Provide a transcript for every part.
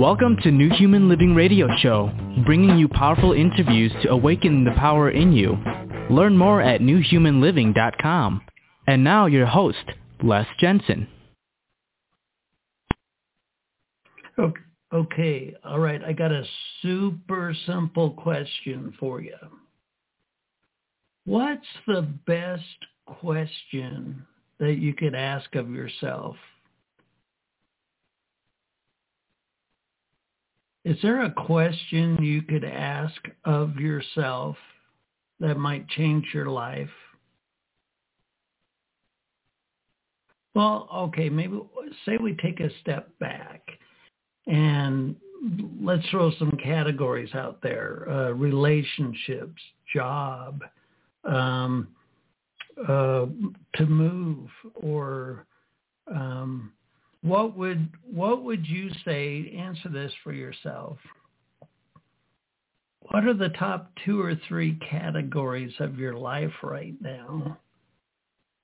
Welcome to New Human Living Radio Show, bringing you powerful interviews to awaken the power in you. Learn more at newhumanliving.com. And now your host, Les Jensen. Okay, all right. I got a super simple question for you. What's the best question that you could ask of yourself? Is there a question you could ask of yourself that might change your life? Well, okay, maybe say we take a step back and let's throw some categories out there. Uh, relationships, job, um, uh, to move or um, what would what would you say answer this for yourself? What are the top two or three categories of your life right now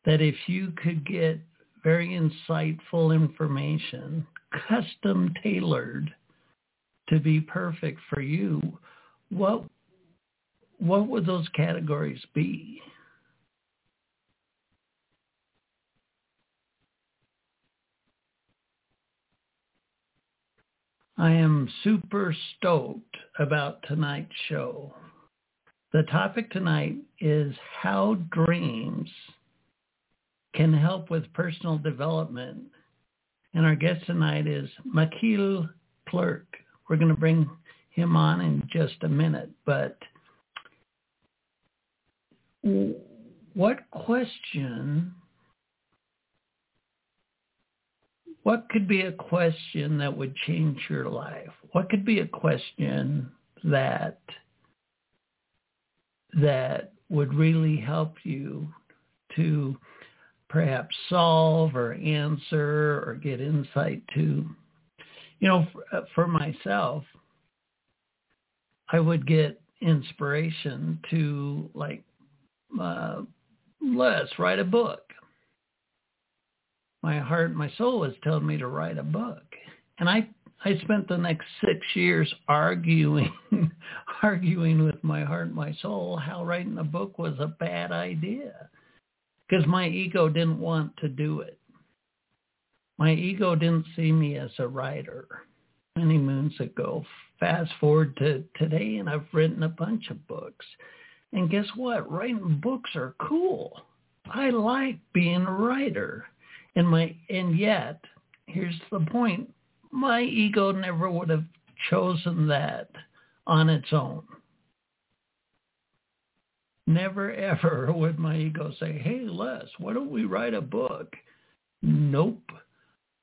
that if you could get very insightful information custom tailored to be perfect for you what what would those categories be I am super stoked about tonight's show. The topic tonight is how dreams can help with personal development. And our guest tonight is Machiel Klerk. We're going to bring him on in just a minute, but what question what could be a question that would change your life? What could be a question that that would really help you to perhaps solve or answer or get insight to? You know, for, uh, for myself, I would get inspiration to like, uh, let's write a book my heart, my soul was telling me to write a book. And I, I spent the next six years arguing, arguing with my heart, my soul, how writing a book was a bad idea because my ego didn't want to do it. My ego didn't see me as a writer many moons ago. Fast forward to today and I've written a bunch of books. And guess what? Writing books are cool. I like being a writer. And my and yet, here's the point. My ego never would have chosen that on its own. Never ever would my ego say, hey, Les, why don't we write a book? Nope.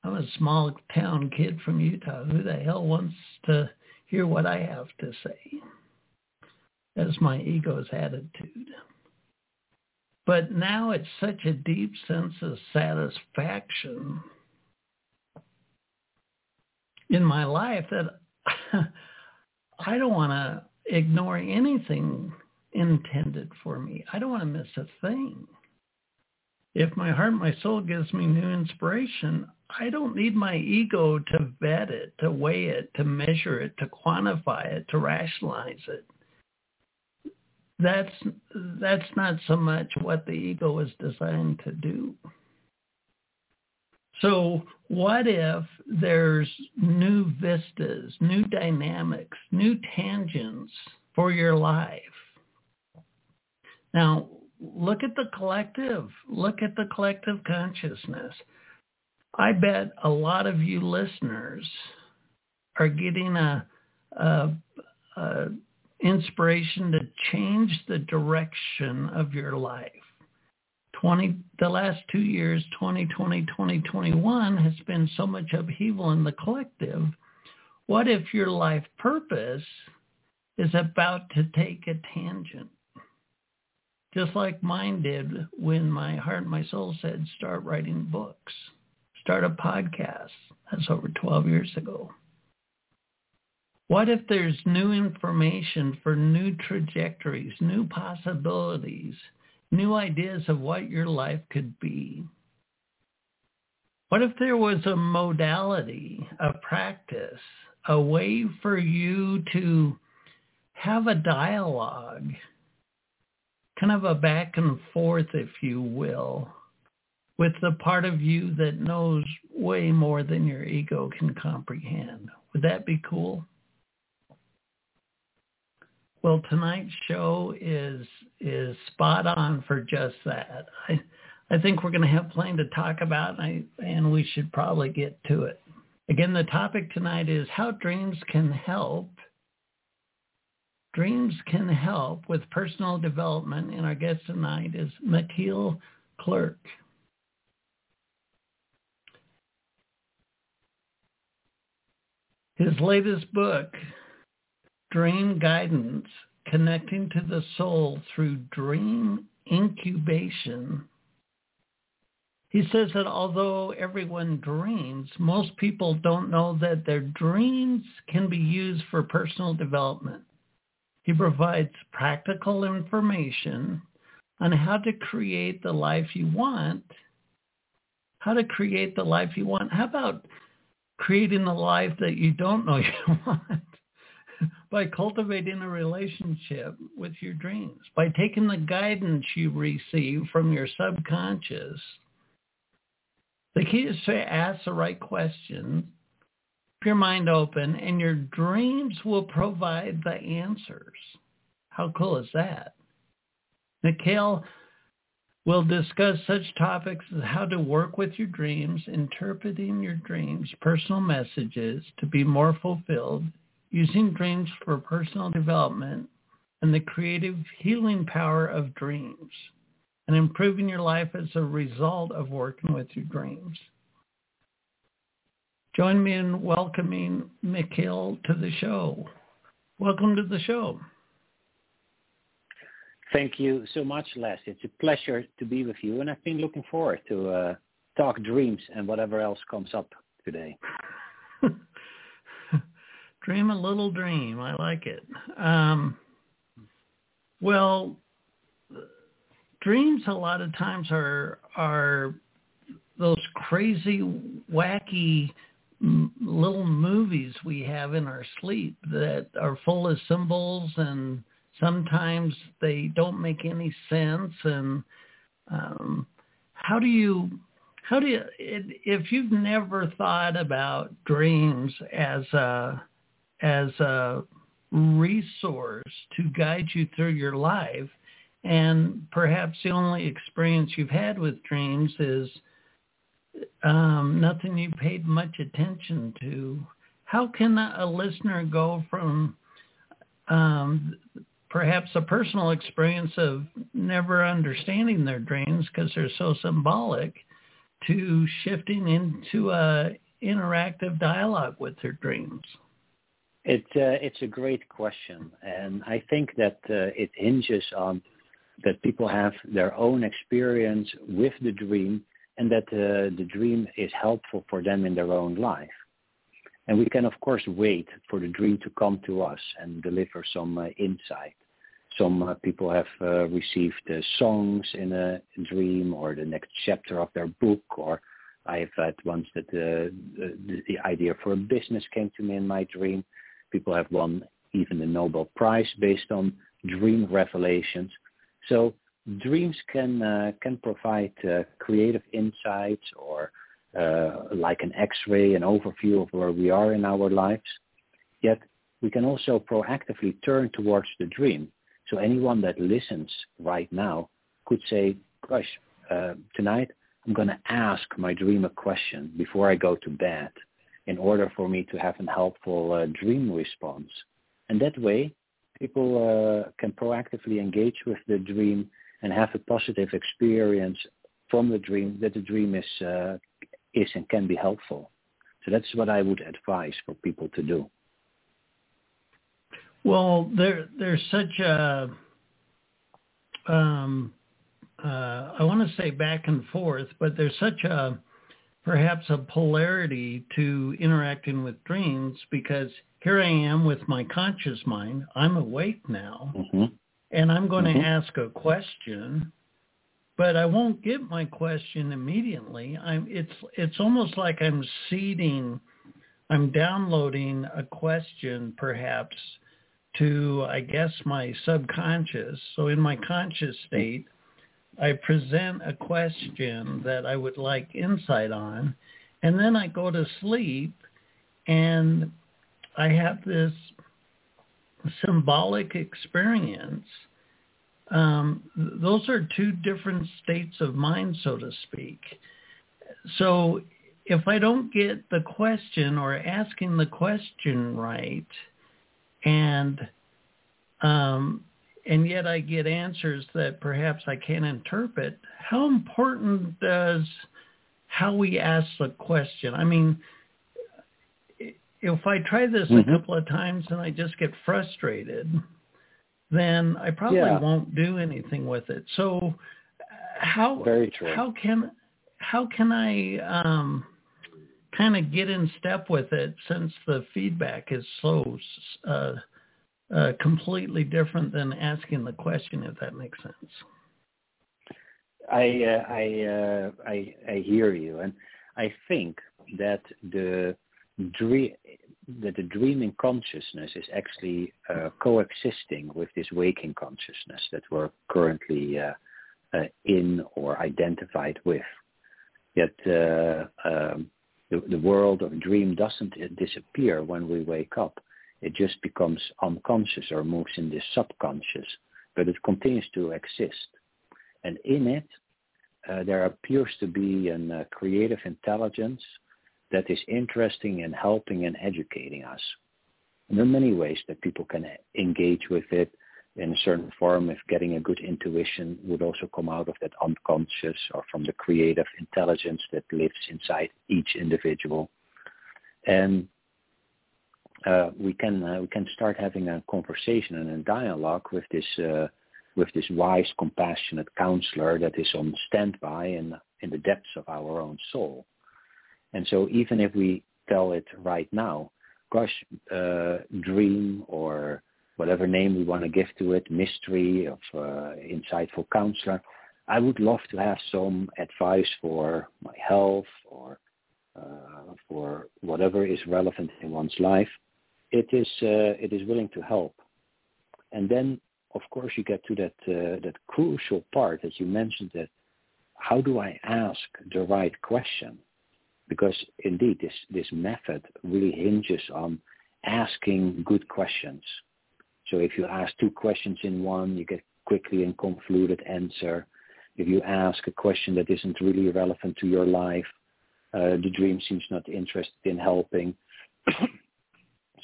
I'm a small town kid from Utah. Who the hell wants to hear what I have to say? That's my ego's attitude. But now it's such a deep sense of satisfaction in my life that I don't want to ignore anything intended for me. I don't want to miss a thing. If my heart, my soul gives me new inspiration, I don't need my ego to vet it, to weigh it, to measure it, to quantify it, to rationalize it that's that's not so much what the ego is designed to do. So what if there's new vistas, new dynamics, new tangents for your life? Now, look at the collective. Look at the collective consciousness. I bet a lot of you listeners are getting a, a, a inspiration to change the direction of your life. 20, the last two years, 2020, 2021, has been so much upheaval in the collective. What if your life purpose is about to take a tangent? Just like mine did when my heart and my soul said, start writing books, start a podcast. That's over 12 years ago. What if there's new information for new trajectories, new possibilities, new ideas of what your life could be? What if there was a modality, a practice, a way for you to have a dialogue, kind of a back and forth, if you will, with the part of you that knows way more than your ego can comprehend. Would that be cool? Well, tonight's show is is spot on for just that. I I think we're going to have plenty to talk about, and, I, and we should probably get to it. Again, the topic tonight is how dreams can help. Dreams can help with personal development, and our guest tonight is Machiel Klerk. His latest book, Dream Guidance, Connecting to the Soul Through Dream Incubation. He says that although everyone dreams, most people don't know that their dreams can be used for personal development. He provides practical information on how to create the life you want. How to create the life you want. How about creating the life that you don't know you want by cultivating a relationship with your dreams, by taking the guidance you receive from your subconscious. The key is to ask the right questions, keep your mind open, and your dreams will provide the answers. How cool is that? Machiel We'll discuss such topics as how to work with your dreams, interpreting your dreams, personal messages to be more fulfilled, using dreams for personal development, and the creative healing power of dreams, and improving your life as a result of working with your dreams. Join me in welcoming Machiel to the show. Welcome to the show. Thank you so much, Les. It's a pleasure to be with you, and I've been looking forward to uh, talk dreams and whatever else comes up today. dream a little dream. I like it. Um, well, dreams a lot of times are are those crazy, wacky little movies we have in our sleep that are full of symbols and sometimes they don't make any sense and um, how do you how do you if you've never thought about dreams as a as a resource to guide you through your life and perhaps the only experience you've had with dreams is um, nothing you paid much attention to how can a listener go from um, perhaps a personal experience of never understanding their dreams because they're so symbolic to shifting into a interactive dialogue with their dreams? It, uh, it's a great question. And I think that uh, it hinges on that people have their own experience with the dream and that uh, the dream is helpful for them in their own life. And we can, of course, wait for the dream to come to us and deliver some uh, insight. Some uh, people have uh, received uh, songs in a dream or the next chapter of their book or I have had once that the, the, the idea for a business came to me in my dream. People have won even the Nobel Prize based on dream revelations. So dreams can uh, can provide uh, creative insights or uh, like an X-ray, an overview of where we are in our lives. Yet we can also proactively turn towards the dream so anyone that listens right now could say, gosh, uh, tonight I'm going to ask my dream a question before I go to bed in order for me to have a helpful uh, dream response. And that way, people uh, can proactively engage with the dream and have a positive experience from the dream that the dream is, uh, is and can be helpful. So that's what I would advise for people to do. Well, there there's such a um, uh, I want to say back and forth, but there's such a perhaps a polarity to interacting with dreams because here I am with my conscious mind. I'm awake now, mm-hmm. and I'm going mm-hmm. to ask a question, but I won't get my question immediately. I'm it's it's almost like I'm seeding I'm downloading a question perhaps to, I guess, my subconscious. So in my conscious state, I present a question that I would like insight on, and then I go to sleep and I have this symbolic experience. Um, those are two different states of mind, so to speak. So if I don't get the question or asking the question right, and um, and yet I get answers that perhaps I can't interpret, how important does how we ask the question? I mean, if I try this mm-hmm. a couple of times and I just get frustrated, then I probably yeah. won't do anything with it. So how how can how can I um, kind of get in step with it since the feedback is so uh, uh, completely different than asking the question, if that makes sense. I uh, I, uh, I I hear you, and I think that the dream that the dreaming consciousness is actually uh, coexisting with this waking consciousness that we're currently uh, uh, in or identified with. Yet uh, um, the, the world of dream doesn't disappear when we wake up. It just becomes unconscious or moves in the subconscious, but it continues to exist. And in it, uh, there appears to be a uh, creative intelligence that is interesting in helping and educating us. And there are many ways that people can engage with it in a certain form if getting a good intuition would also come out of that unconscious or from the creative intelligence that lives inside each individual. And we can uh, we can start having a conversation and a dialogue with this uh, with this wise, compassionate counselor that is on standby in in the depths of our own soul. And so even if we tell it right now, gosh, uh, dream or whatever name we want to give to it, mystery of uh, insightful counselor, I would love to have some advice for my health or uh, for whatever is relevant in one's life it is uh, it is willing to help. And then, of course, you get to that uh, that crucial part that you mentioned that how do I ask the right question? Because indeed, this this method really hinges on asking good questions. So if you ask two questions in one, you get quickly and convoluted answer. If you ask a question that isn't really relevant to your life, uh, the dream seems not interested in helping.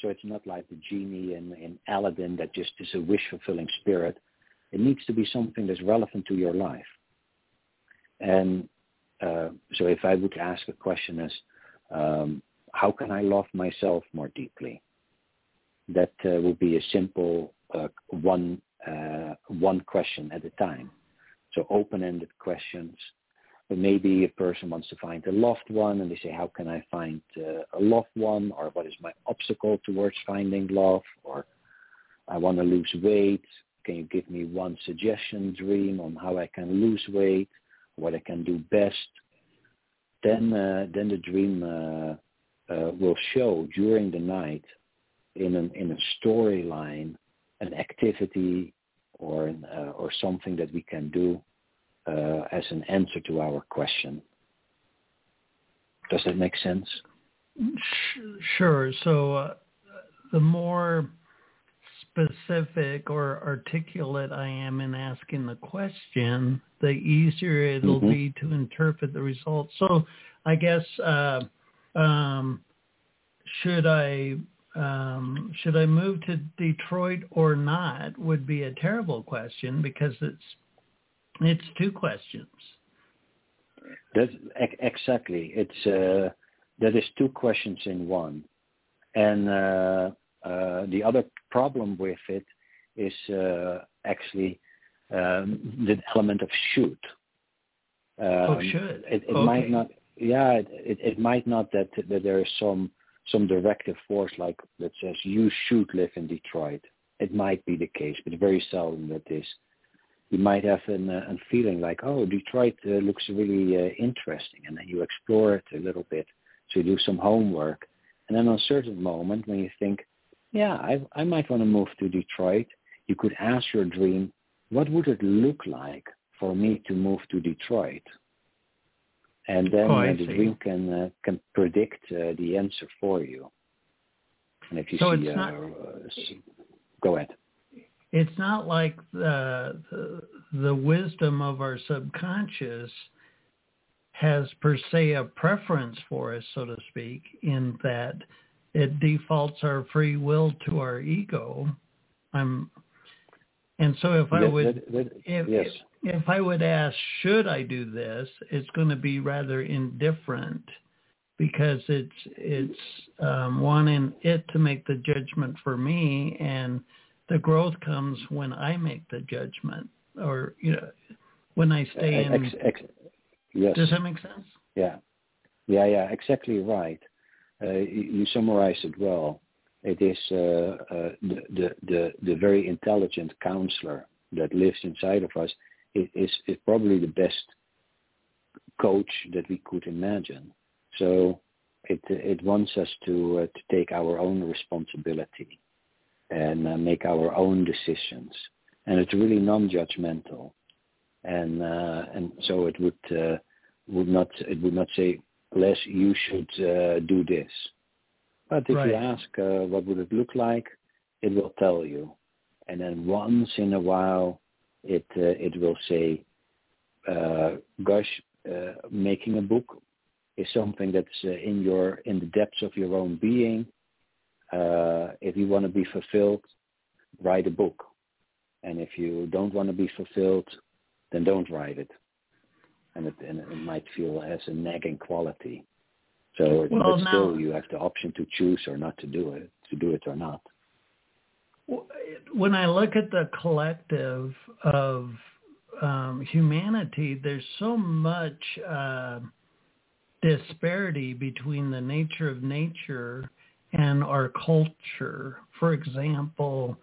So it's not like the genie in, in Aladdin that just is a wish-fulfilling spirit. It needs to be something that's relevant to your life. And uh, so if I would ask a question as, um, how can I love myself more deeply? That uh, would be a simple uh, one uh, one question at a time. So open-ended questions maybe a person wants to find a loved one and they say, how can I find uh, a loved one? Or what is my obstacle towards finding love? Or I want to lose weight. Can you give me one suggestion, dream on how I can lose weight? What I can do best? Then, uh, then the dream uh, uh, will show during the night in an in a storyline an activity or uh, or something that we can do uh, as an answer to our question. Does that make sense? Sure. So uh, the more specific or articulate I am in asking the question, the easier it'll mm-hmm. be to interpret the results. So I guess uh, um, should I um, should I move to Detroit or not would be a terrible question because it's it's two questions. That's exactly. It's uh, that is two questions in one, and uh, uh, the other problem with it is uh, actually um, the element of should. Um, oh, should. It, it okay. might not. Yeah, it, it, it might not that that there is some some directive force like that says you should live in Detroit. It might be the case, but very seldom that is you might have an, uh, a feeling like, oh, Detroit uh, looks really uh, interesting, and then you explore it a little bit. So you do some homework, And then on a certain moment when you think, yeah, I, I might want to move to Detroit, you could ask your dream, what would it look like for me to move to Detroit? And then oh, uh, the dream can uh, can predict uh, the answer for you. And if you so see, it's not, go ahead. It's not like the, the the wisdom of our subconscious has per se a preference for us, so to speak, in that it defaults our free will to our ego. I'm, and so if I That- would, that- that- if, yes. if, if I would ask, should I do this? It's going to be rather indifferent because it's it's um, wanting it to make the judgment for me, and the growth comes when I make the judgment, or you know, when I stay in. Ex- ex- yes. Does that make sense? Yeah. Yeah, yeah, exactly right. Uh, you, you summarized it well. It is uh, uh, the, the, the, the very intelligent counselor that lives inside of us is, is, is probably the best coach that we could imagine. So it, it wants us to, uh, to take our own responsibility and uh, make our own decisions. And it's really non-judgmental. And, uh, and so it would, uh, would not, it would not say, Les, you should uh, do this. But if Right. you ask uh, what would it look like, it will tell you. And then once in a while, it uh, it will say, uh, "Gosh, uh, making a book is something that's uh, in your in the depths of your own being. Uh, if you want to be fulfilled, write a book. And if you don't want to be fulfilled, then don't write it." And it, and it might feel as a nagging quality. So, Well, but still, now- you have the option to choose or not to do it, to do it or not. when I look at the collective of um, humanity, there's so much uh, disparity between the nature of nature and our culture. For example,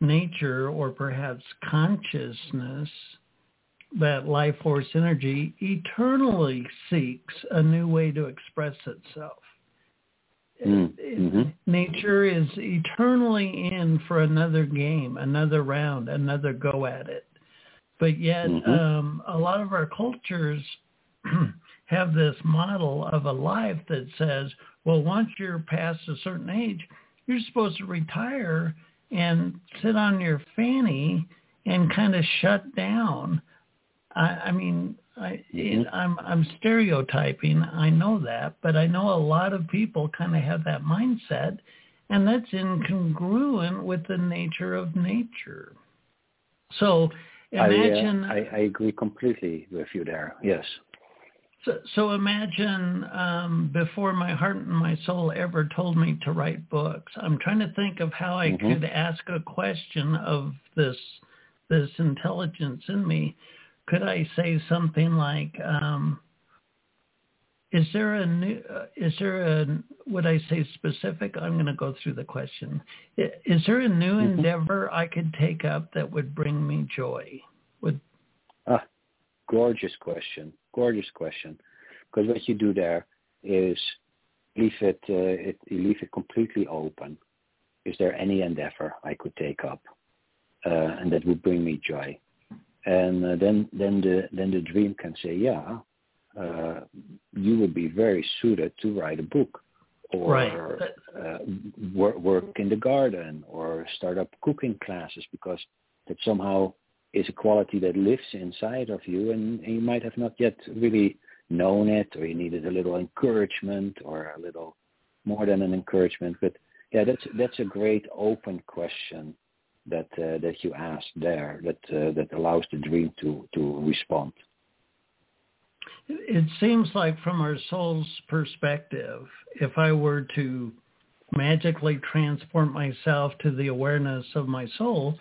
nature or perhaps consciousness, that life force energy eternally seeks a new way to express itself. Mm, mhm. Nature is eternally in for another game, another round, another go at it. But yet, Mhm. um, a lot of our cultures have this model of a life that says, well, once you're past a certain age, you're supposed to retire and sit on your fanny and kind of shut down. I, I mean, I. I'm I'm stereotyping. I know that, but I know a lot of people kind of have that mindset, and that's incongruent with the nature of nature. So imagine. I, uh, I, I agree completely with you there. Yes. So, so imagine um, before my heart and my soul ever told me to write books. I'm trying to think of how I Mhm. could ask a question of this this intelligence in me. Could I say something like, um, "Is there a new? Uh, is there a? Would I say specific? I'm going to go through the question. I- Is there a new Mhm. endeavor I could take up that would bring me joy? Would Ah, gorgeous question. Gorgeous question. Because what you do there is leave it, uh, it you leave it completely open. Is there any endeavor I could take up, uh, and that would bring me joy? And uh, then then the then the dream can say, yeah, uh, you would be very suited to write a book, or Right. uh, work, work in the garden, or start up cooking classes, because that somehow is a quality that lives inside of you and, and you might have not yet really known it or you needed a little encouragement or a little more than an encouragement but yeah that's that's a great open question that uh, that you asked there that uh, that allows the dream to to respond. It seems like from our soul's perspective, if I were to magically transport myself to the awareness of my soul,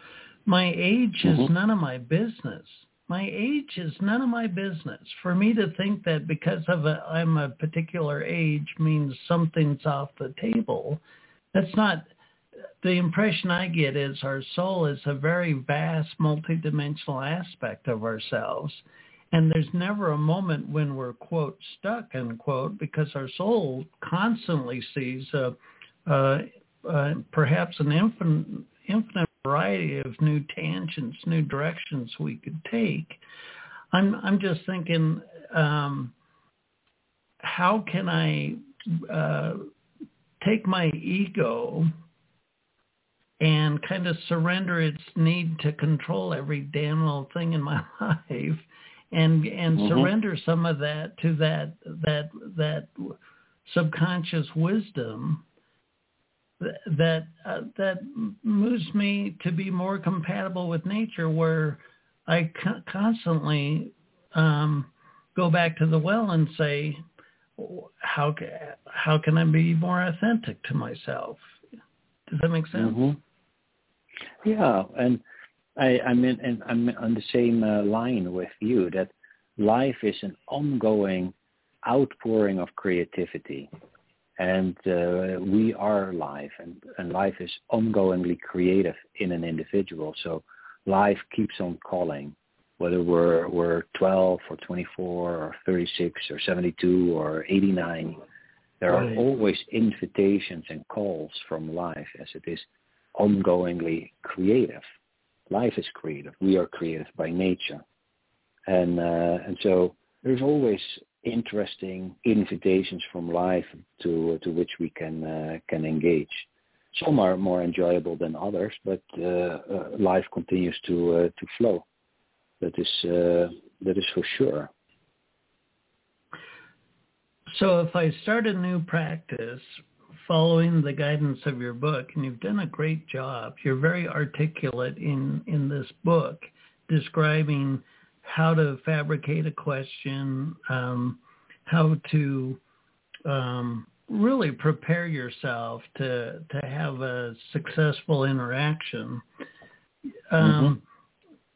my age is Mhm. none of my business. My age is none of my business. For me to think that because of a, I'm a particular age means something's off the table, that's not the impression I get is our soul is a very vast multidimensional aspect of ourselves And there's never a moment when we're, quote, stuck, unquote, because our soul constantly sees uh, uh, uh, perhaps an infinite, infinite variety of new tangents, new directions we could take. I'm, I'm just thinking, um, how can I uh, take my ego and kind of surrender its need to control every damn little thing in my life and and mm-hmm. surrender some of that to that that that subconscious wisdom that uh, that moves me to be more compatible with nature where I constantly um, go back to the well and say how how can I be more authentic to myself? Does that make sense? Mm-hmm. yeah and I, I'm in, and I'm on the same uh, line with you that life is an ongoing outpouring of creativity, and uh, we are life, and, and life is ongoingly creative in an individual. So life keeps on calling, whether we're we're 12 or 24 or 36 or 72 or 89. There are always invitations and calls from life as it is ongoingly creative life is creative. We are creative by nature. And, uh, and so there's always interesting invitations from life to, to which we can, uh, can engage. Some are more enjoyable than others, but uh, uh life continues to, uh, to flow. That is, uh, that is for sure. So if I start a new practice, following the guidance of your book, and you've done a great job. You're very articulate in, in this book, describing how to fabricate a question, um, how to um, really prepare yourself to to have a successful interaction. Um,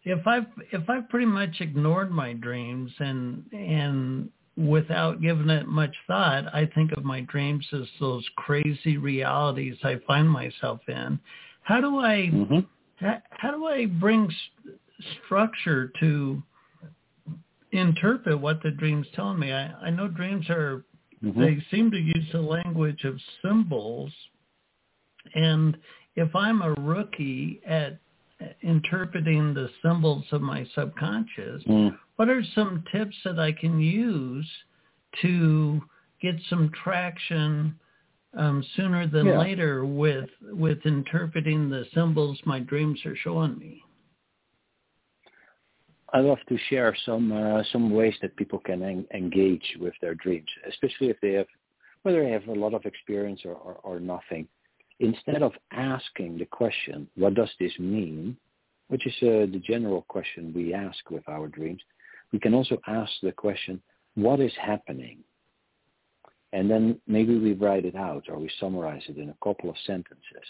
mm-hmm. If I've if I've pretty much ignored my dreams and and without giving it much thought, I think of my dreams as those crazy realities I find myself in. How do I mm-hmm. how, how, do I bring st- structure to interpret what the dream's telling me? I, I know dreams are mm-hmm. they seem to use the language of symbols, and if I'm a rookie at interpreting the symbols of my subconscious, mm what are some tips that I can use to get some traction um, sooner than yeah. later with with interpreting the symbols my dreams are showing me? I love to share some uh, some ways that people can en- engage with their dreams, especially if they have whether they have a lot of experience or, or, or nothing. Instead of asking the question, "What does this mean?" which is uh, the general question we ask with our dreams, we can also ask the question, what is happening? And then maybe we write it out or we summarize it in a couple of sentences.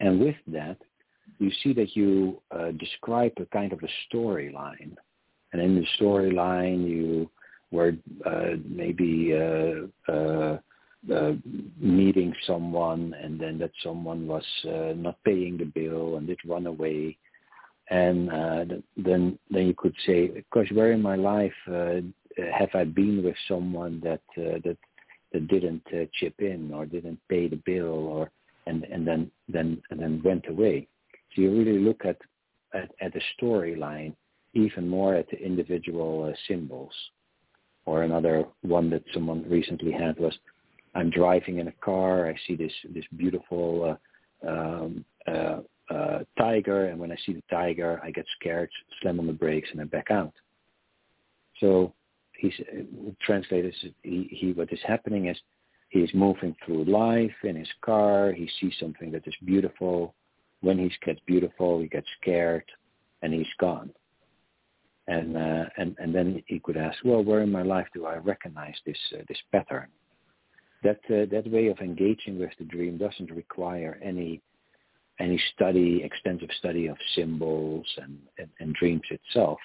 And with that, you see that you uh, describe a kind of a storyline. And in the storyline, you were uh, maybe uh, uh, uh meeting someone and then that someone was not paying the bill and did run away and then then you could say, because where in my life have I been with someone that that that didn't chip in or didn't pay the bill or and and then then and then went away. You really look at at, at the storyline even more at the individual uh, symbols. Or another one that someone recently had was, I'm driving in a car. I see this this beautiful uh, um, uh, uh, tiger, and when I see the tiger, I get scared, slam on the brakes, and I back out. So he's translated. He, he what is happening is he's moving through life in his car. He sees something that is beautiful. When he gets beautiful, he gets scared, and he's gone. And uh, and and then he could ask, well, where in my life do I recognize this uh, this pattern? That uh, that way of engaging with the dream doesn't require any any study, extensive study of symbols and, and, and dreams itself.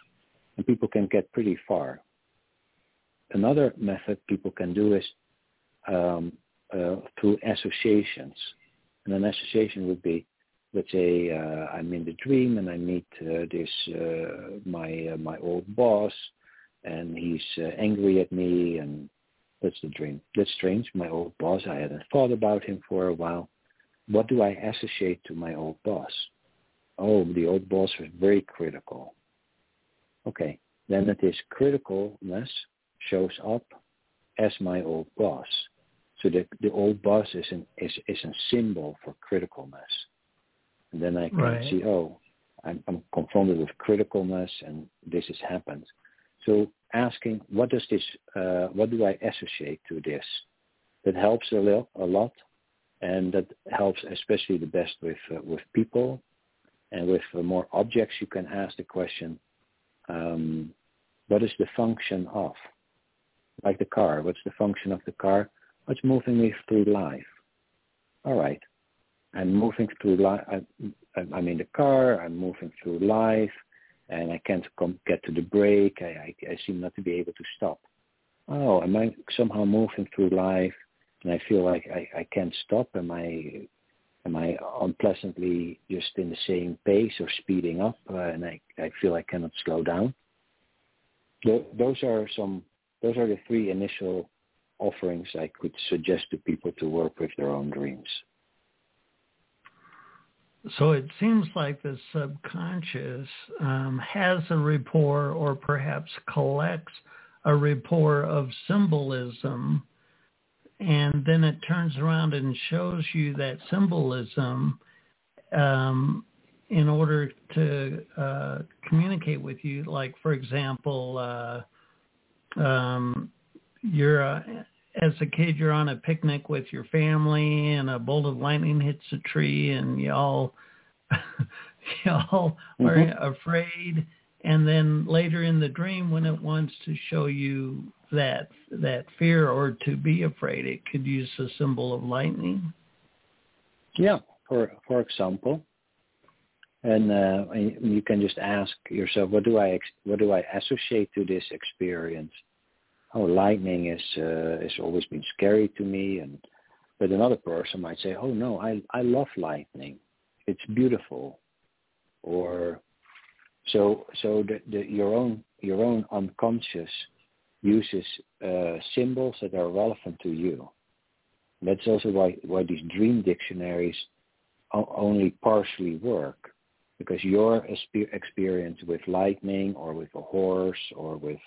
And people can get pretty far. Another method people can do is um, uh, through associations. And an association would be let's say uh, I'm in the dream and I meet uh, this uh, my uh, my old boss, and he's uh, angry at me, and that's the dream. That's strange. My old boss. I hadn't thought about him for a while. What do I associate to my old boss? Oh, the old boss was very critical. Okay, then it is criticalness shows up as my old boss. So the, the old boss is, an, is, is a symbol for criticalness. And then I can right. see, oh, I'm, I'm confronted with criticalness and this has happened. So asking, what does this, uh, what do I associate to this? That helps a, little, a lot, and that helps especially the best with uh, with people, and with uh, more objects. You can ask the question, um, what is the function of? Like the car, what's the function of the car? What's moving me through life? All right, I'm moving through life. I'm in the car. I'm moving through life, and I can't come, get to the brake. I, I, I seem not to be able to stop. Oh, am I somehow moving through life, and I feel like I, I can't stop? Am I am I unpleasantly just in the same pace or speeding up, uh, and I, I feel I cannot slow down? those are some. Those are the three initial offerings I could suggest to people to work with their own dreams. So it seems like the subconscious um, has a rapport or perhaps collects a rapport of symbolism and then it turns around and shows you that symbolism um, in order to uh, communicate with you. Like, for example, uh, um, you're uh, as a kid, you're on a picnic with your family, and a bolt of lightning hits a tree, and y'all y'all mm-hmm. are afraid. And then later in the dream, when it wants to show you that that fear or to be afraid, it could use the symbol of lightning. Yeah, for for example, and uh, you can just ask yourself, what do I what do I associate to this experience? Oh, lightning is uh, has always been scary to me, and but another person might say, oh no, I I love lightning, it's beautiful, or so so the, the your own your own unconscious uses uh, symbols that are relevant to you. That's also why why these dream dictionaries only partially work because your experience with lightning or with a horse or with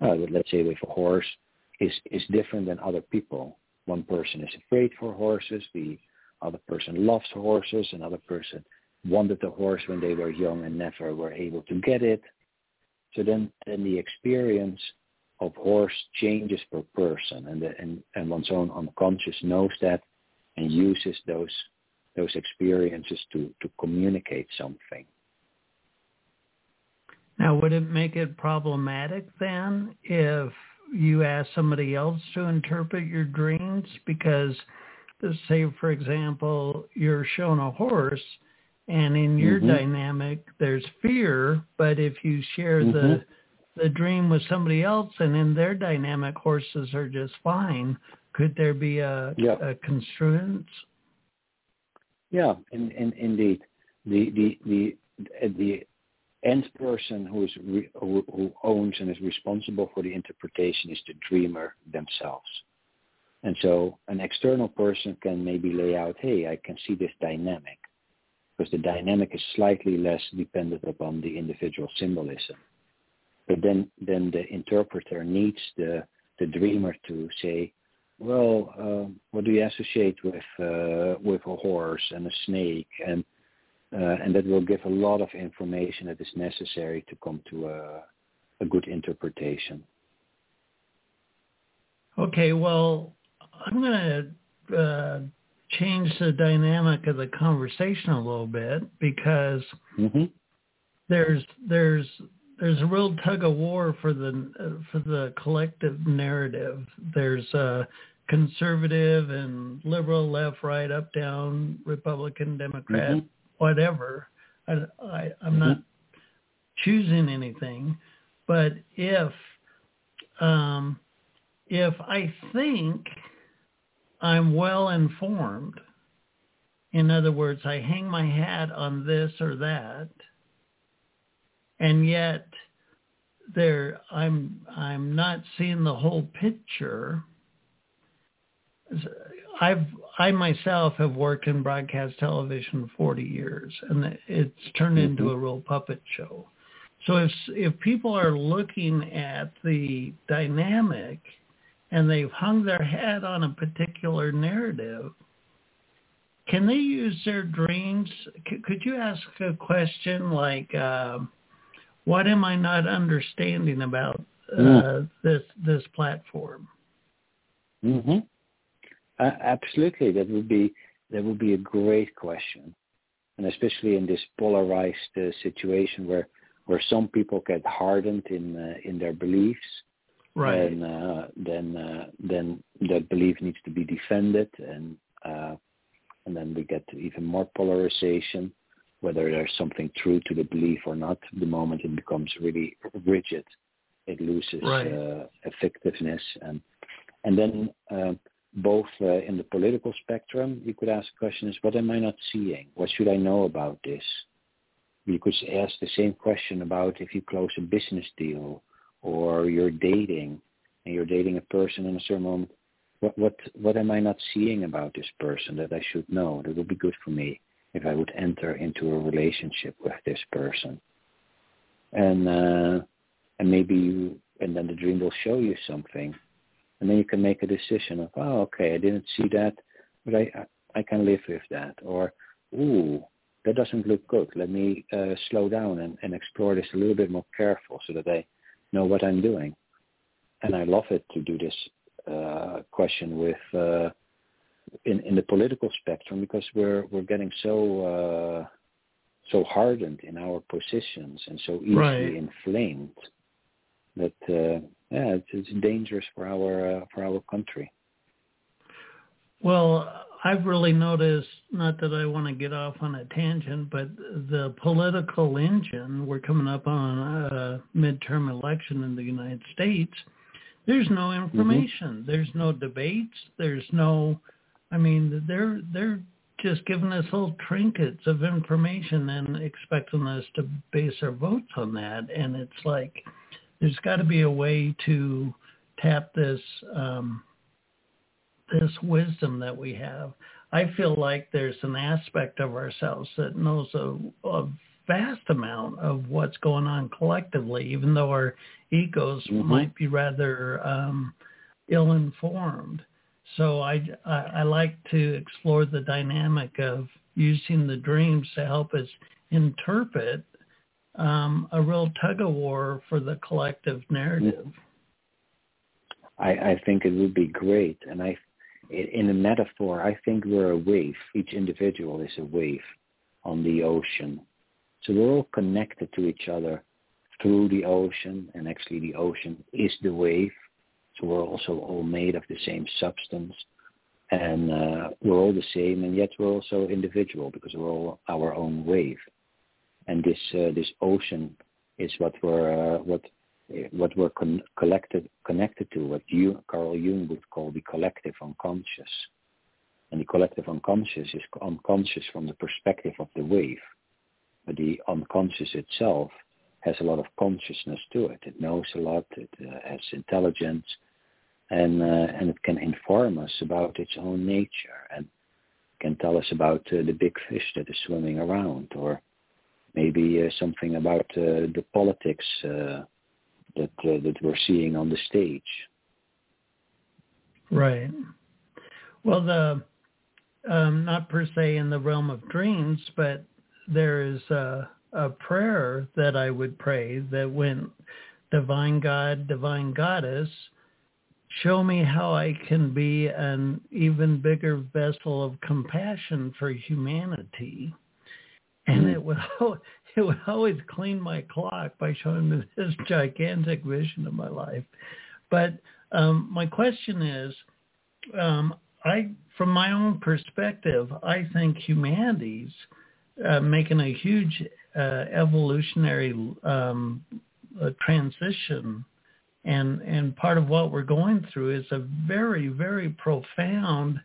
uh, let's say with a horse, is is different than other people. One person is afraid for horses, the other person loves horses, another person wanted a horse when they were young and never were able to get it. So then, then the experience of horse changes per person, and, the, and and one's own unconscious knows that and uses those those experiences to to communicate something. Now, would it make it problematic then if you ask somebody else to interpret your dreams? Because, say, for example, you're shown a horse, and in your mm-hmm. dynamic, there's fear. But if you share mm-hmm. the the dream with somebody else, and in their dynamic, horses are just fine. Could there be a, yeah. a construence? Yeah, in, in, indeed. The the the the end person who is re, who, who owns and is responsible for the interpretation is the dreamer themselves. And so an external person can maybe lay out, hey, I can see this dynamic, because the dynamic is slightly less dependent upon the individual symbolism. But then, then the interpreter needs the, the dreamer to say, well, uh, what do you associate with uh, with a horse and a snake and and that will give a lot of information that is necessary to come to a, a good interpretation. Okay, well, I'm going to uh, change the dynamic of the conversation a little bit because mm-hmm. there's there's there's a real tug of war for the uh, for the collective narrative. There's a conservative and liberal, left, right, up, down, Republican, Democrat, mm-hmm whatever. I, I, I'm not choosing anything, but if um, if I think I'm well informed In other words, I hang my hat on this or that, and yet there I'm I'm not seeing the whole picture. I've I myself have worked in broadcast television 40 years, and it's turned mm-hmm. into a real puppet show. So if if people are looking at the dynamic and they've hung their hat on a particular narrative, can they use their dreams? could you ask a question like, uh, "What am I not understanding about uh, mm. this this platform?" Mm-hmm. Uh, absolutely, that would be that would be a great question, and especially in this polarized uh, situation where where some people get hardened in uh, in their beliefs, right? And uh, then uh, then that belief needs to be defended, and uh, and then we get even more polarization, whether there's something true to the belief or not. The moment it becomes really rigid, it loses right. uh, effectiveness, and and then uh, both uh, in the political spectrum, you could ask questions: What am I not seeing? What should I know about this? You could ask the same question about if you close a business deal or you're dating and you're dating a person in a certain moment. What what what am I not seeing about this person that I should know? That would be good for me if I would enter into a relationship with this person. And uh, and maybe you and then the dream will show you something, and then you can make a decision of oh okay I didn't see that, but I I can live with that or ooh that doesn't look good. Let me uh, slow down and, and explore this a little bit more careful so that I know what I'm doing. And I love it to do this uh, question with uh, in in the political spectrum because we're we're getting so uh, so hardened in our positions and so easily right. inflamed that uh, yeah it's, it's dangerous for our uh, for our country. Well, I've really noticed, not that I want to get off on a tangent, but the political engine, we're coming up on a midterm election in the United States. There's no mm-hmm. information. Mm-hmm. There's no debates. There's no, I mean, they're they're just giving us little trinkets of information and expecting us to base our votes on that. And it's like, there's got to be a way to tap this um, this wisdom that we have. I feel like there's an aspect of ourselves that knows a, a vast amount of what's going on collectively, even though our egos mm-hmm. might be rather um, ill-informed. So I, I, I like to explore the dynamic of using the dreams to help us interpret um, a real tug of war for the collective narrative. I, I think it would be great, and I in a metaphor, I think we're a wave. Each individual is a wave on the ocean. So we're all connected to each other through the ocean, and actually the ocean is the wave. So we're also all made of the same substance, and uh, we're all the same, and yet we're also individual because we're all our own wave. And this uh, this ocean is what we're uh, what what we're con- collected, connected to, what you, Carl Jung would call the collective unconscious. And the collective unconscious is unconscious from the perspective of the wave. But the unconscious itself has a lot of consciousness to it. It knows a lot. It uh, has intelligence, and uh, and it can inform us about its own nature and can tell us about uh, the big fish that is swimming around, or maybe uh, something about uh, the politics uh, that that we're seeing on the stage. Right. Well, the um, not per se in the realm of dreams, but there is a, a prayer that I would pray that when divine God, divine goddess, show me how I can be an even bigger vessel of compassion for humanity. And hmm. it would it would always clean my clock by showing me this gigantic vision of my life. But um, my question is, um, I, from my own perspective, I think humanity's uh, making a huge uh, evolutionary um, uh, transition, and and part of what we're going through is a very very profound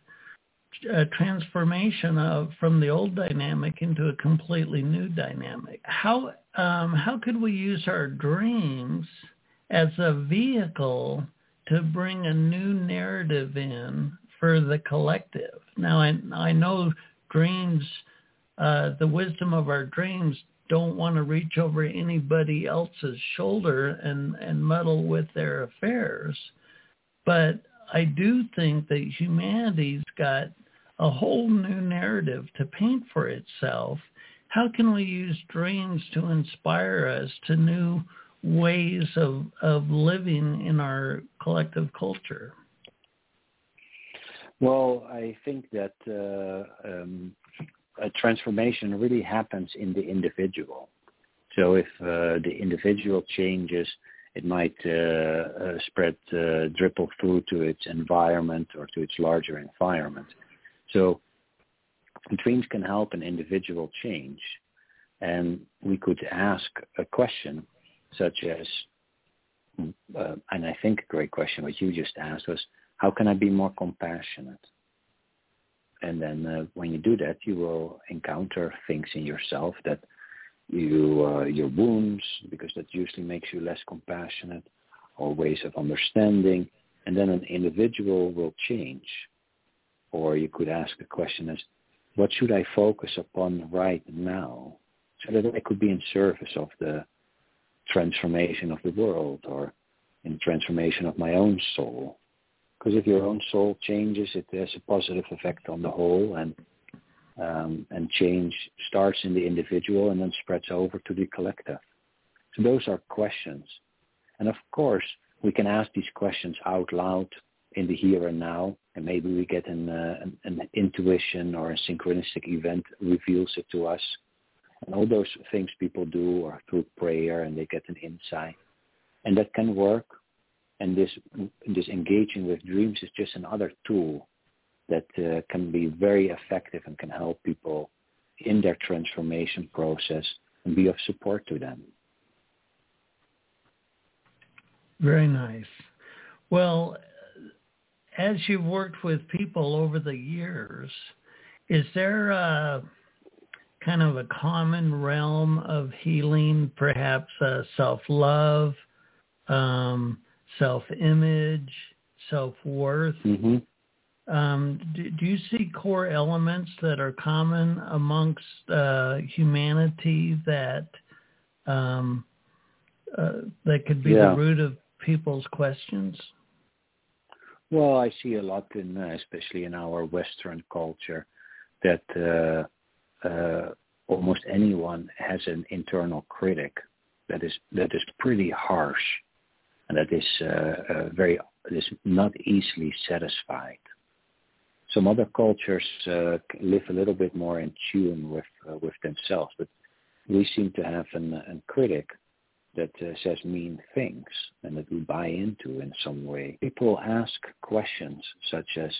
a transformation of from the old dynamic into a completely new dynamic. How um, how could we use our dreams as a vehicle to bring a new narrative in for the collective? Now I I know dreams, uh, the wisdom of our dreams don't want to reach over anybody else's shoulder and and muddle with their affairs, but I do think that humanity's got a whole new narrative to paint for itself. How can we use dreams to inspire us to new ways of, of living in our collective culture? Well, I think that uh, um, a transformation really happens in the individual. So if uh, the individual changes, it might uh, uh, spread, uh, ripple through to its environment or to its larger environment. So dreams can help an individual change. And we could ask a question such as, uh, and I think a great question what you just asked was, how can I be more compassionate? And then uh, when you do that, you will encounter things in yourself that you, uh, your wounds, because that usually makes you less compassionate, or ways of understanding. And then an individual will change or you could ask the question as, what should I focus upon right now so that I could be in service of the transformation of the world or in transformation of my own soul? Because if your own soul changes, it has a positive effect on the whole and um, and change starts in the individual and then spreads over to the collective. So those are questions. And of course, we can ask these questions out loud in the here and now, and maybe we get an, uh, an, an intuition or a synchronistic event reveals it to us. And all those things people do are through prayer, and they get an insight, and that can work. And this this engaging with dreams is just another tool that uh, can be very effective and can help people in their transformation process and be of support to them. Very nice. Well, as you've worked with people over the years, is there a kind of a common realm of healing, perhaps uh, self-love, um, self-image, self-worth? Mm-hmm. Um, do, do, you see core elements that are common amongst uh, humanity that um, uh, that could be yeah. the root of people's questions? Well, I see a lot in, uh, especially in our Western culture, that uh, uh, almost anyone has an internal critic that is that is pretty harsh, and that is uh, uh very is not easily satisfied. Some other cultures uh, live a little bit more in tune with uh, with themselves, but we seem to have an, a critic that uh, says mean things and that we buy into in some way. People ask questions such as,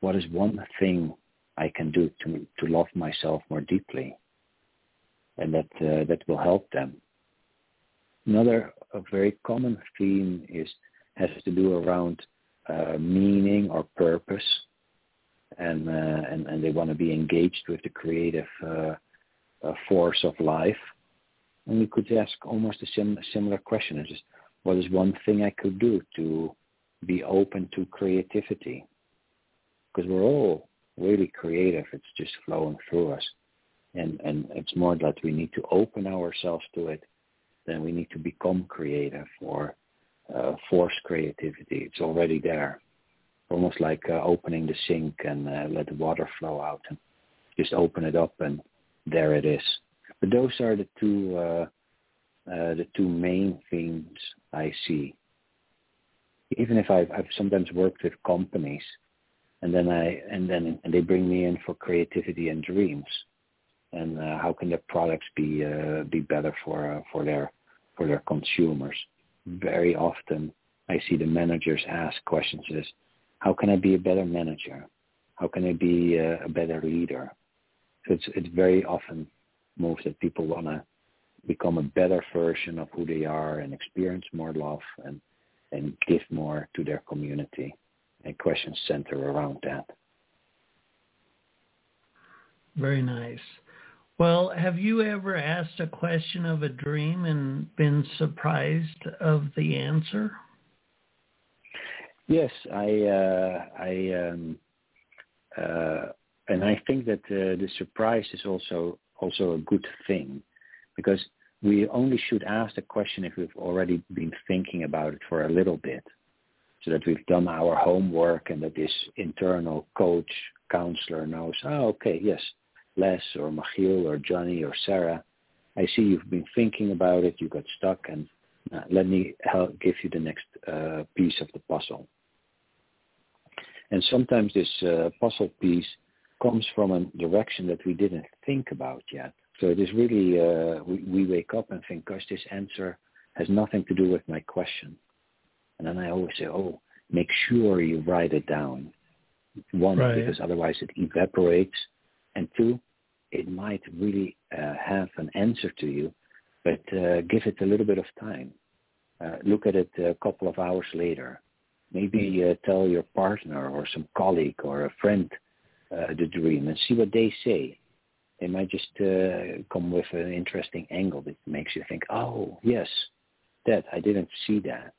what is one thing I can do to, to love myself more deeply? And that, uh, that will help them. Another very common theme is has to do around uh, meaning or purpose, and, uh, and and they want to be engaged with the creative uh, uh, force of life and we could ask almost a sim- similar question, is just, what is one thing I could do to be open to creativity? Because we're all really creative. It's just flowing through us. And, and it's more that we need to open ourselves to it than we need to become creative or uh, force creativity. It's already there. Almost like uh, opening the sink and uh, let the water flow out and just open it up and there it is. But those are the two uh, uh, the two main things I see. Even if I've, I've sometimes worked with companies, and then I and then and they bring me in for creativity and dreams, and uh, how can their products be uh, be better for uh, for their for their consumers. Very often, I see the managers ask questions: "Is how can I be a better manager? How can I be a, a better leader?" So it's it's very often moves that people want to become a better version of who they are and experience more love and, and give more to their community. And questions center around that. Very nice. Well, have you ever asked a question of a dream and been surprised of the answer? Yes, I, uh, I, um, uh, and I think that uh, the surprise is also also a good thing, because we only should ask the question if we've already been thinking about it for a little bit, so that we've done our homework and that this internal coach counselor knows, oh, okay, yes, Les or Machiel or Johnny or Sarah, I see you've been thinking about it, you got stuck, and uh, let me help give you the next uh, piece of the puzzle. And sometimes this uh, puzzle piece comes from a direction that we didn't think about yet. So it is really, uh, we, we wake up and think, gosh, this answer has nothing to do with my question. And then I always say, oh, make sure you write it down. One, right. because otherwise it evaporates. And two, it might really uh, have an answer to you, but uh, give it a little bit of time. Uh, look at it a couple of hours later. Maybe uh, tell your partner or some colleague or a friend uh, the dream and see what they say. They might just uh, come with an interesting angle that makes you think, oh, yes, that, I didn't see that.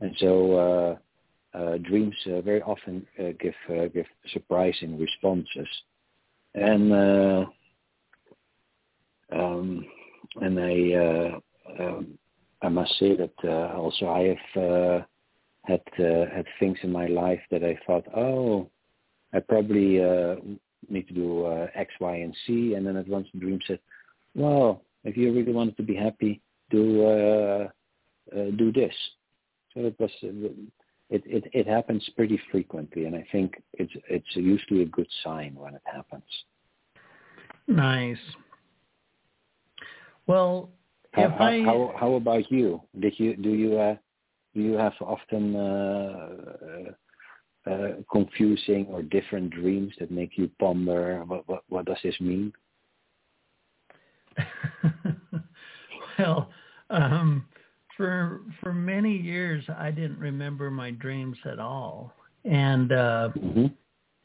And so uh, uh, dreams uh, very often uh, give uh, give surprising responses, and uh, um, and I uh, um, I must say that uh, also I have uh, had uh, had things in my life that I thought, oh, I probably uh, need to do uh, X, Y, and C, and then at once the dream said, well, if you really wanted to be happy, do uh, uh, do this. So it was uh, it, it it happens pretty frequently, and I think it's it's usually a good sign when it happens. Nice. Well, how, if how, I how how about you? Did you do you uh, do you have often uh, uh, confusing or different dreams that make you ponder what what, what does this mean? well, um, for for many years I didn't remember my dreams at all, and uh, mm-hmm.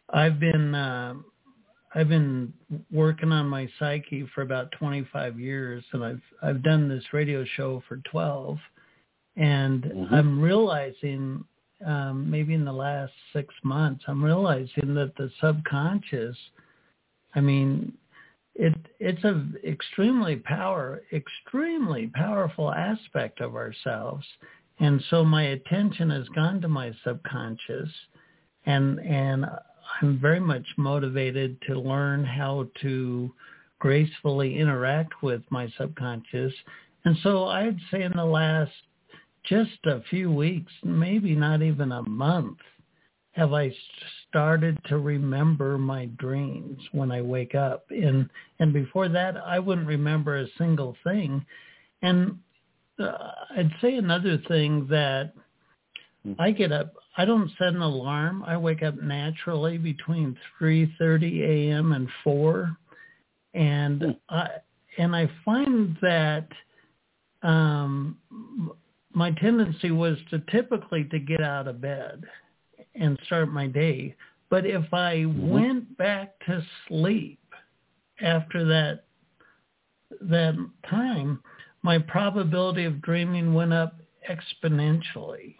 I've been uh, I've been working on my psyche for about 25 years, and I've I've done this radio show for 12, and mm-hmm. I'm realizing um, maybe in the last six months, I'm realizing that the subconscious, I mean, it it's a extremely power extremely powerful aspect of ourselves. And so my attention has gone to my subconscious and and I'm very much motivated to learn how to gracefully interact with my subconscious. And so I'd say in the last just a few weeks maybe not even a month have I started to remember my dreams when I wake up. And and before that, I wouldn't remember a single thing. And uh, I'd say another thing that hmm. I get up. I don't set an alarm. I wake up naturally between 3:30 a.m. and 4, and hmm. I and I find that um, my tendency was to typically to get out of bed and start my day. But if I mm-hmm. went back to sleep after that that time, my probability of dreaming went up exponentially.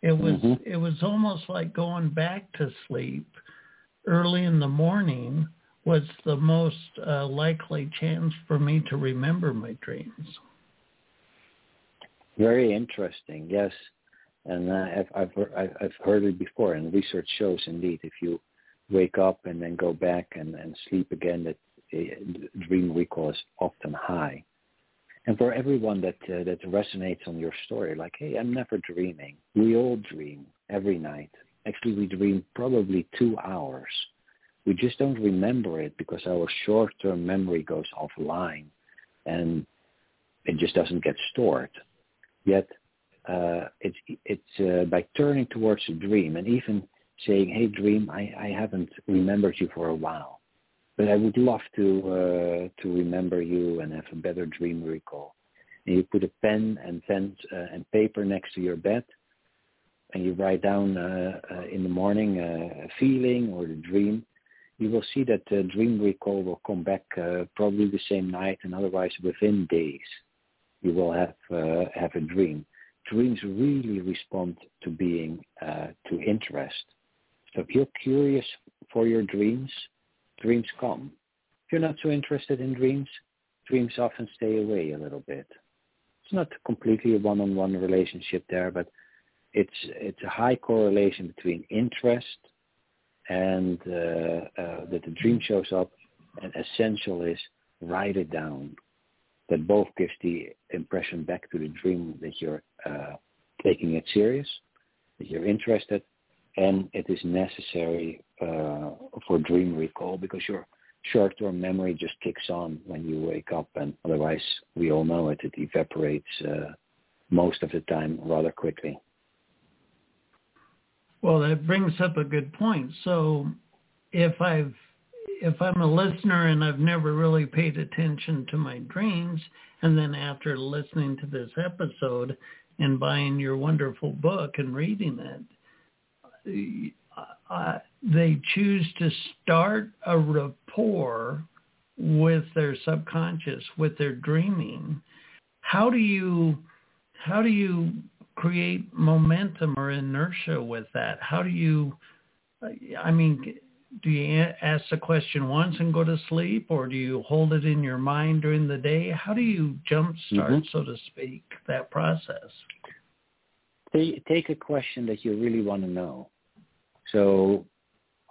It was mm-hmm. it was almost like going back to sleep early in the morning was the most uh, likely chance for me to remember my dreams. Very interesting. Yes, and uh, I've, I've, I've heard it before, and research shows indeed if you wake up and then go back and, and sleep again, that dream recall is often high. And for everyone that uh, that resonates on your story, like, hey, I'm never dreaming. We all dream every night. Actually, we dream probably two hours. We just don't remember it because our short-term memory goes offline, and it just doesn't get stored. Yet uh, it's it's uh, by turning towards a dream and even saying, "Hey, dream, I, I haven't remembered you for a while, but I would love to uh, to remember you and have a better dream recall." And you put a pen and pen uh, and paper next to your bed, and you write down uh, uh, in the morning uh, a feeling or the dream. you will see that the dream recall will come back uh, probably the same night, and otherwise within days, you will have uh, have a dream. Dreams really respond to being uh, to interest. So if you're curious for your dreams, dreams come. If you're not so interested in dreams, dreams often stay away a little bit. It's not completely a one-on-one relationship there, but it's it's a high correlation between interest and uh, uh, that the dream shows up. And essential is write it down. That both gives the impression back to the dream that you're uh, taking it serious, that you're interested, and it is necessary uh, for dream recall because your short-term memory just kicks on when you wake up, and otherwise, we all know it, it evaporates uh, most of the time rather quickly. Well, that brings up a good point. So, if I've if I'm a listener and I've never really paid attention to my dreams, and then after listening to this episode and buying your wonderful book and reading it, they choose to start a rapport with their subconscious, with their dreaming. How do you how do you create momentum or inertia with that? How do you I mean, do you ask the question once and go to sleep or do you hold it in your mind during the day? How do you jumpstart, mm-hmm. so to speak, that process? Take a question that you really want to know so,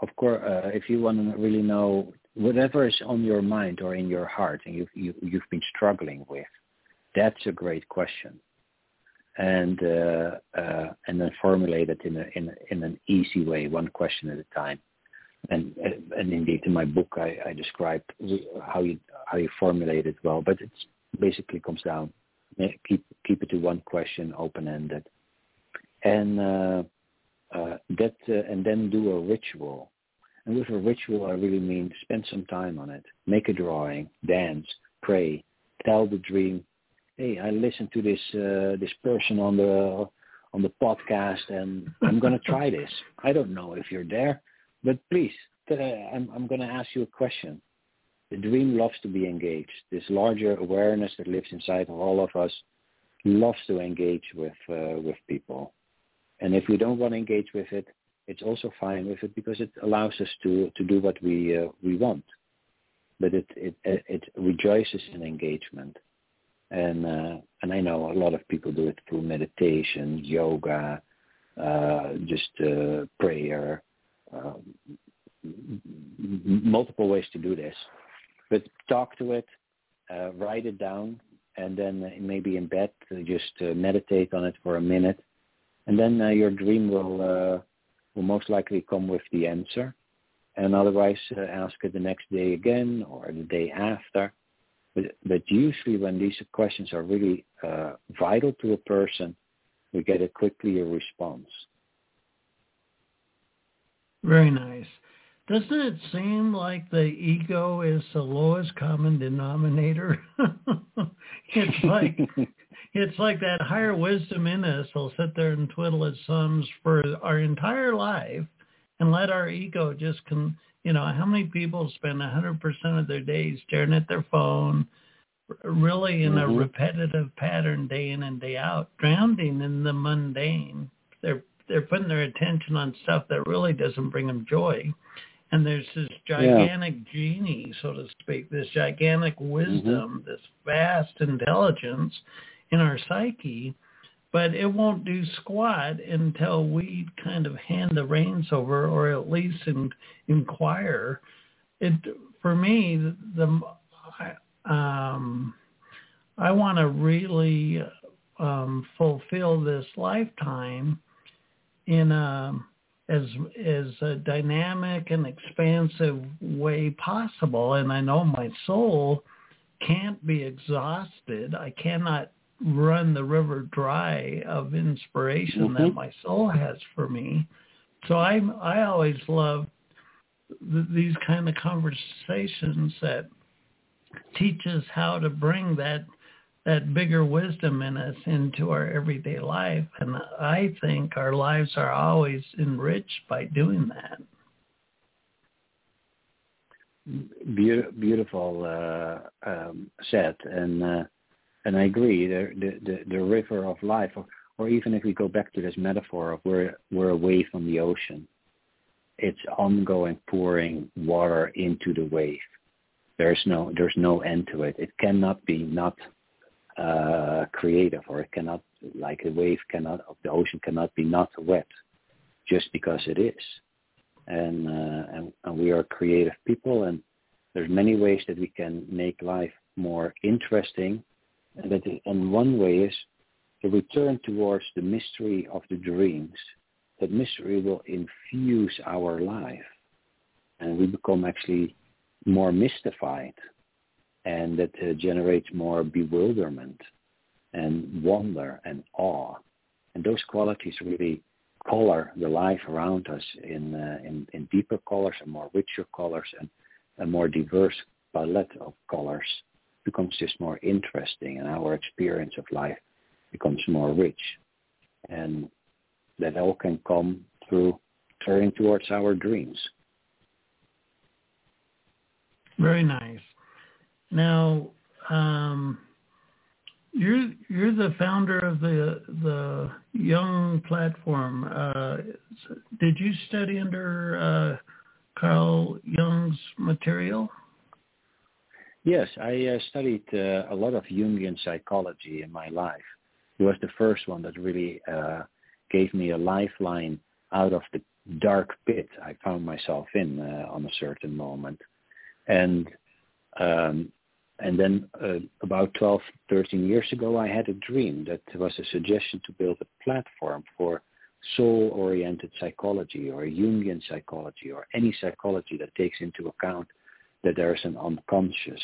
of course, uh, if you want to really know whatever is on your mind or in your heart and you've, you, have you have been struggling with, that's a great question. And uh, uh, and then formulate it in a, in a, in an easy way, one question at a time. And and indeed, in my book, I, I describe how you how you formulate it well. But it basically comes down keep keep it to one question, open ended, and uh, uh, that uh, and then do a ritual. And with a ritual, I really mean spend some time on it. Make a drawing, dance, pray, tell the dream. Hey, I listened to this uh, this person on the on the podcast, and I'm going to try this. I don't know if you're there, but please, I'm I'm going to ask you a question. The dream loves to be engaged. This larger awareness that lives inside of all of us loves to engage with uh, with people. And if we don't want to engage with it, it's also fine with it because it allows us to, to do what we, uh, we want. But it, it, it rejoices in engagement. And, uh, and I know a lot of people do it through meditation, yoga, uh, just uh, prayer, um, multiple ways to do this. But talk to it, uh, write it down, and then maybe in bed just uh, meditate on it for a minute and then uh, your dream will uh, will most likely come with the answer, and otherwise uh, ask it the next day again or the day after. But, but usually when these questions are really uh, vital to a person, we get a quickly a response. Very nice. Doesn't it seem like the ego is the lowest common denominator? it's like it's like that higher wisdom in us will sit there and twiddle its thumbs for our entire life and let our ego just con you know how many people spend a hundred percent of their days staring at their phone really in mm-hmm. a repetitive pattern day in and day out drowning in the mundane they're they're putting their attention on stuff that really doesn't bring them joy and there's this gigantic yeah. genie so to speak this gigantic mm-hmm. wisdom mm-hmm. this vast intelligence in our psyche, but it won't do squat until we kind of hand the reins over or at least in, inquire. It for me the um, I want to really um, fulfill this lifetime in a as as a dynamic and expansive way possible and I know my soul can't be exhausted. I cannot run the river dry of inspiration mm-hmm. that my soul has for me. So I I always love th- these kind of conversations that teach us how to bring that that bigger wisdom in us into our everyday life. And I think our lives are always enriched by doing that. Be- beautiful uh, um, said, and uh, and I agree. The, the the river of life, or, or even if we go back to this metaphor of we're we're away from the ocean, it's ongoing pouring water into the wave. There's no there's no end to it. It cannot be not uh, creative, or it cannot like a wave cannot of the ocean cannot be not wet, just because it is. And, uh, and and we are creative people, and there's many ways that we can make life more interesting. And that and one way is to return towards the mystery of the dreams that mystery will infuse our life and we become actually more mystified and that uh, generates more bewilderment and wonder and awe and those qualities really color the life around us in, uh, in, in deeper colors and more richer colors and a more diverse palette of colors becomes just more interesting and our experience of life becomes more rich and that all can come through turning towards our dreams. Very nice. Now, um, you're you're the founder of the the Jung platform. Uh, did you study under uh, Carl Jung's material? Yes, I uh, studied uh, a lot of Jungian psychology in my life. He was the first one that really uh, gave me a lifeline out of the dark pit I found myself in uh, on a certain moment. And um, and then uh, about 12, 13 years ago, I had a dream that was a suggestion to build a platform for soul-oriented psychology or Jungian psychology or any psychology that takes into account that there is an unconscious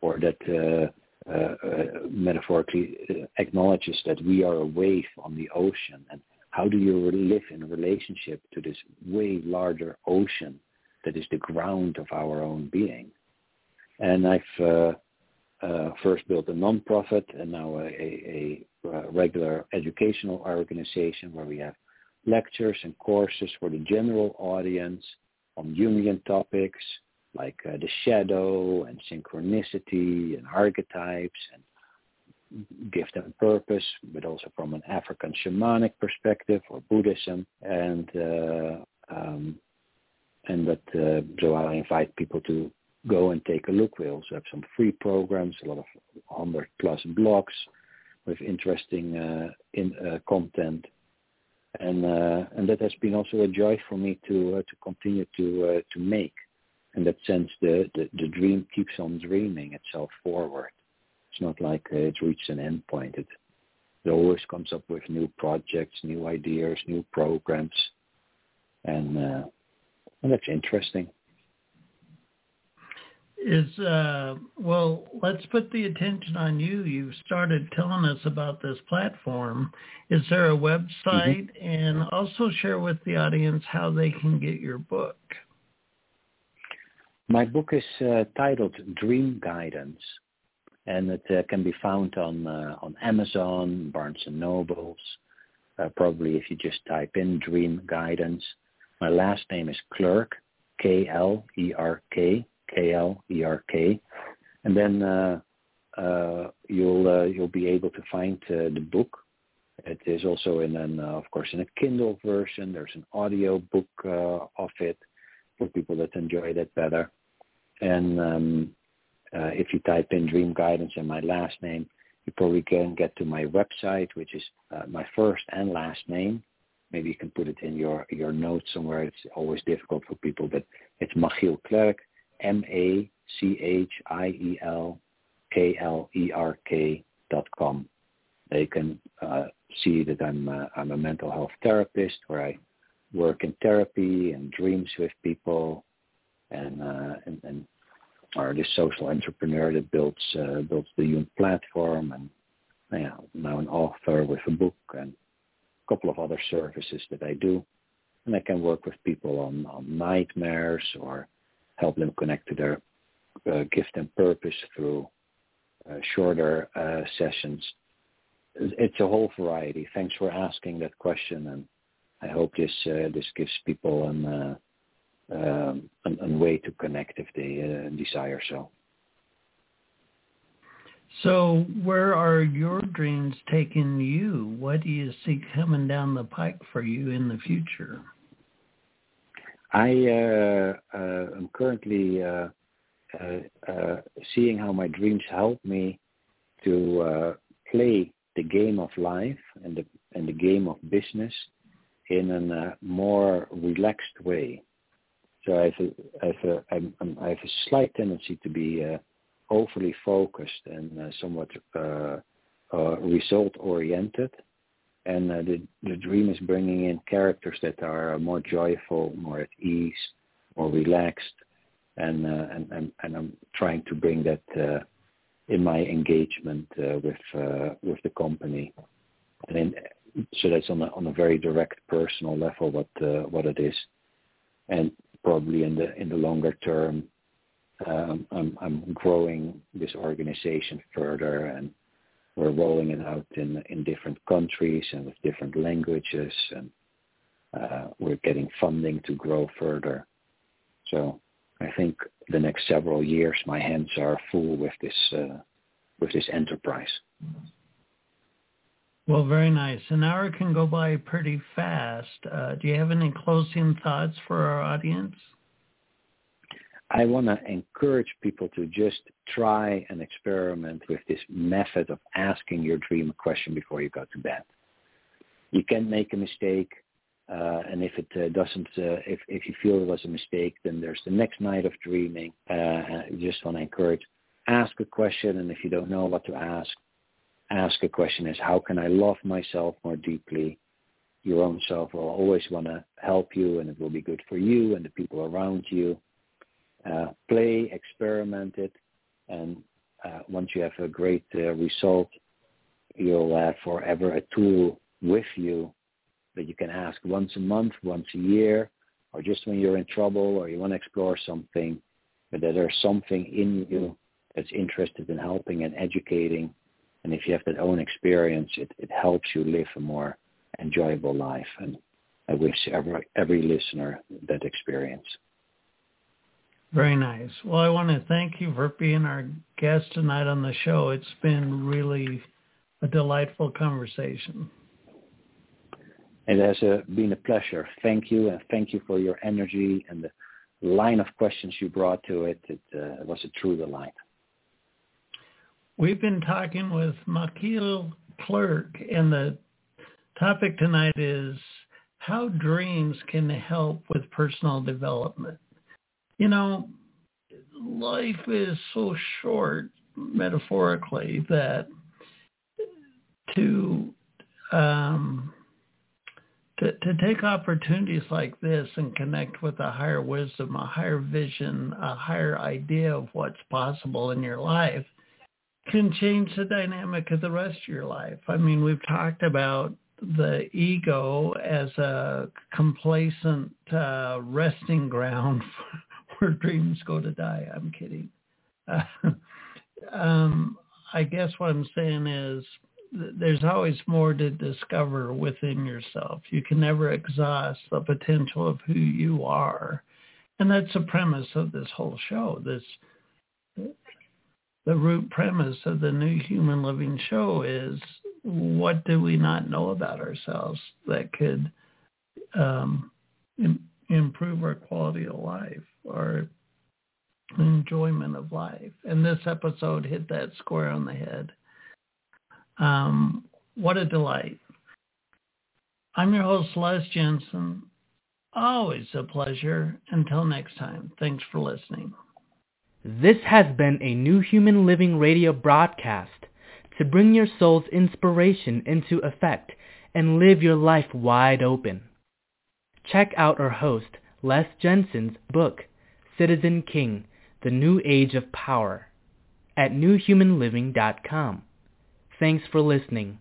or that uh, uh, uh metaphorically uh, acknowledges that we are a wave on the ocean and how do you live in relationship to this way larger ocean that is the ground of our own being? And I've uh, uh, first built a non-profit and now a, a, a, regular educational organization where we have lectures and courses for the general audience on Jungian topics like uh, the shadow and synchronicity and archetypes and give them purpose, but also from an African shamanic perspective or Buddhism. And uh, um, and that uh, so I invite people to go and take a look. We also have some free programs, a lot of 100 plus blogs with interesting uh, in, uh, content. And uh, and that has been also a joy for me to uh, to continue to uh, to make. In that sense, the, the the dream keeps on dreaming itself forward. It's not like uh, it's reached an end point. It, it always comes up with new projects, new ideas, new programs, and and that's interesting. Is uh, well, let's put the attention on you. You started telling us about this platform. Is there a website, mm-hmm. and also share with the audience how they can get your book? My book is uh, titled Dream Guidance and it uh, can be found on uh, on Amazon, Barnes and Nobles. Uh, probably if you just type in Dream Guidance. My last name is Klerk, K L E R K, K L E R K, and then uh, uh, you'll uh, you'll be able to find the book. It is also in an of course in a Kindle version. There's an audio book of it for people that enjoy that better. And um, uh, if you type in Dream Guidance and my last name, you probably can get to my website, which is uh, my first and last name. Maybe you can put it in your, your notes somewhere. It's always difficult for people, but it's Machiel Klerk, M-A-C-H-I-E-L-K-L-E-R-K dot com. They can uh, see that I'm, uh, I'm a mental health therapist where I work in therapy and dreams with people and, uh, and, and or this social entrepreneur that builds uh, builds the Jung platform and yeah, now an author with a book and a couple of other services that I do. And I can work with people on, on nightmares or help them connect to their uh, gift and purpose through uh, shorter uh, sessions. It's a whole variety. Thanks for asking that question, and I hope this uh, this gives people an uh, um, an, a way to connect if they uh, desire so. So where are your dreams taking you? What do you see coming down the pike for you in the future? I uh, uh, am currently uh, uh, uh seeing how my dreams help me to uh, play the game of life and the and the game of business in a more relaxed way. So I have a, I have a, I'm, I have a slight tendency to be uh, overly focused and uh, somewhat uh, uh, result-oriented. And the, the dream is bringing in characters that are more joyful, more at ease, more relaxed, and and, and, and I'm trying to bring that in my engagement uh, with uh, with the company, and in, so that's on a on a very direct personal level what uh, what it is, and probably in the in the longer term, um, I'm, I'm growing this organization further and we're rolling it out in, in different countries and with different languages and uh, we're getting funding to grow further. So I think the next several years my hands are full with this uh, with this enterprise. Well, very nice. An hour can go by pretty fast. Uh, do you have any closing thoughts for our audience? I want to encourage people to just try and experiment with this method of asking your dream a question before you go to bed. You can make a mistake, uh, and if it uh, doesn't, uh, if if you feel it was a mistake, then there's the next night of dreaming. Uh, you just want to encourage, ask a question, and if you don't know what to ask, ask a question: Is how can I love myself more deeply? Your own self will always want to help you, and it will be good for you and the people around you uh, play, experiment it, and uh, once you have a great uh, result, you'll have forever a tool with you that you can ask once a month, once a year, or just when you're in trouble or you want to explore something, but that there's something in you that's interested in helping and educating. And if you have that own experience, it, it helps you live a more enjoyable life. And I wish every, every listener that experience. Very nice. Well, I want to thank you for being our guest tonight on the show. It's been really a delightful conversation. It has uh, been a pleasure. Thank you, and thank you for your energy and the line of questions you brought to it. It, uh, was a true delight. We've been talking with Machiel Klerk, and the topic tonight is how dreams can help with personal development you know, life is so short, metaphorically, that to um, to, to take opportunities like this and connect with a higher wisdom, a higher vision, a higher idea of what's possible in your life can change the dynamic of the rest of your life. I mean, we've talked about the ego as a complacent uh, resting ground where dreams go to die. I'm kidding. Uh, um, I guess what I'm saying is there's always more to discover within yourself. You can never exhaust the potential of who you are. And that's the premise of this whole show. This the root premise of the new human living show is what do we not know about ourselves that could um, improve our quality of life or enjoyment of life. And this episode hit that square on the head. Um, what a delight. I'm your host, Les Jensen. Always a pleasure. Until next time, thanks for listening. This has been a New Human Living radio broadcast to bring your soul's inspiration into effect and live your life wide open. Check out our host, Les Jensen's book, Citizen King, The New Age of Power, at newhumanliving.com. Thanks for listening.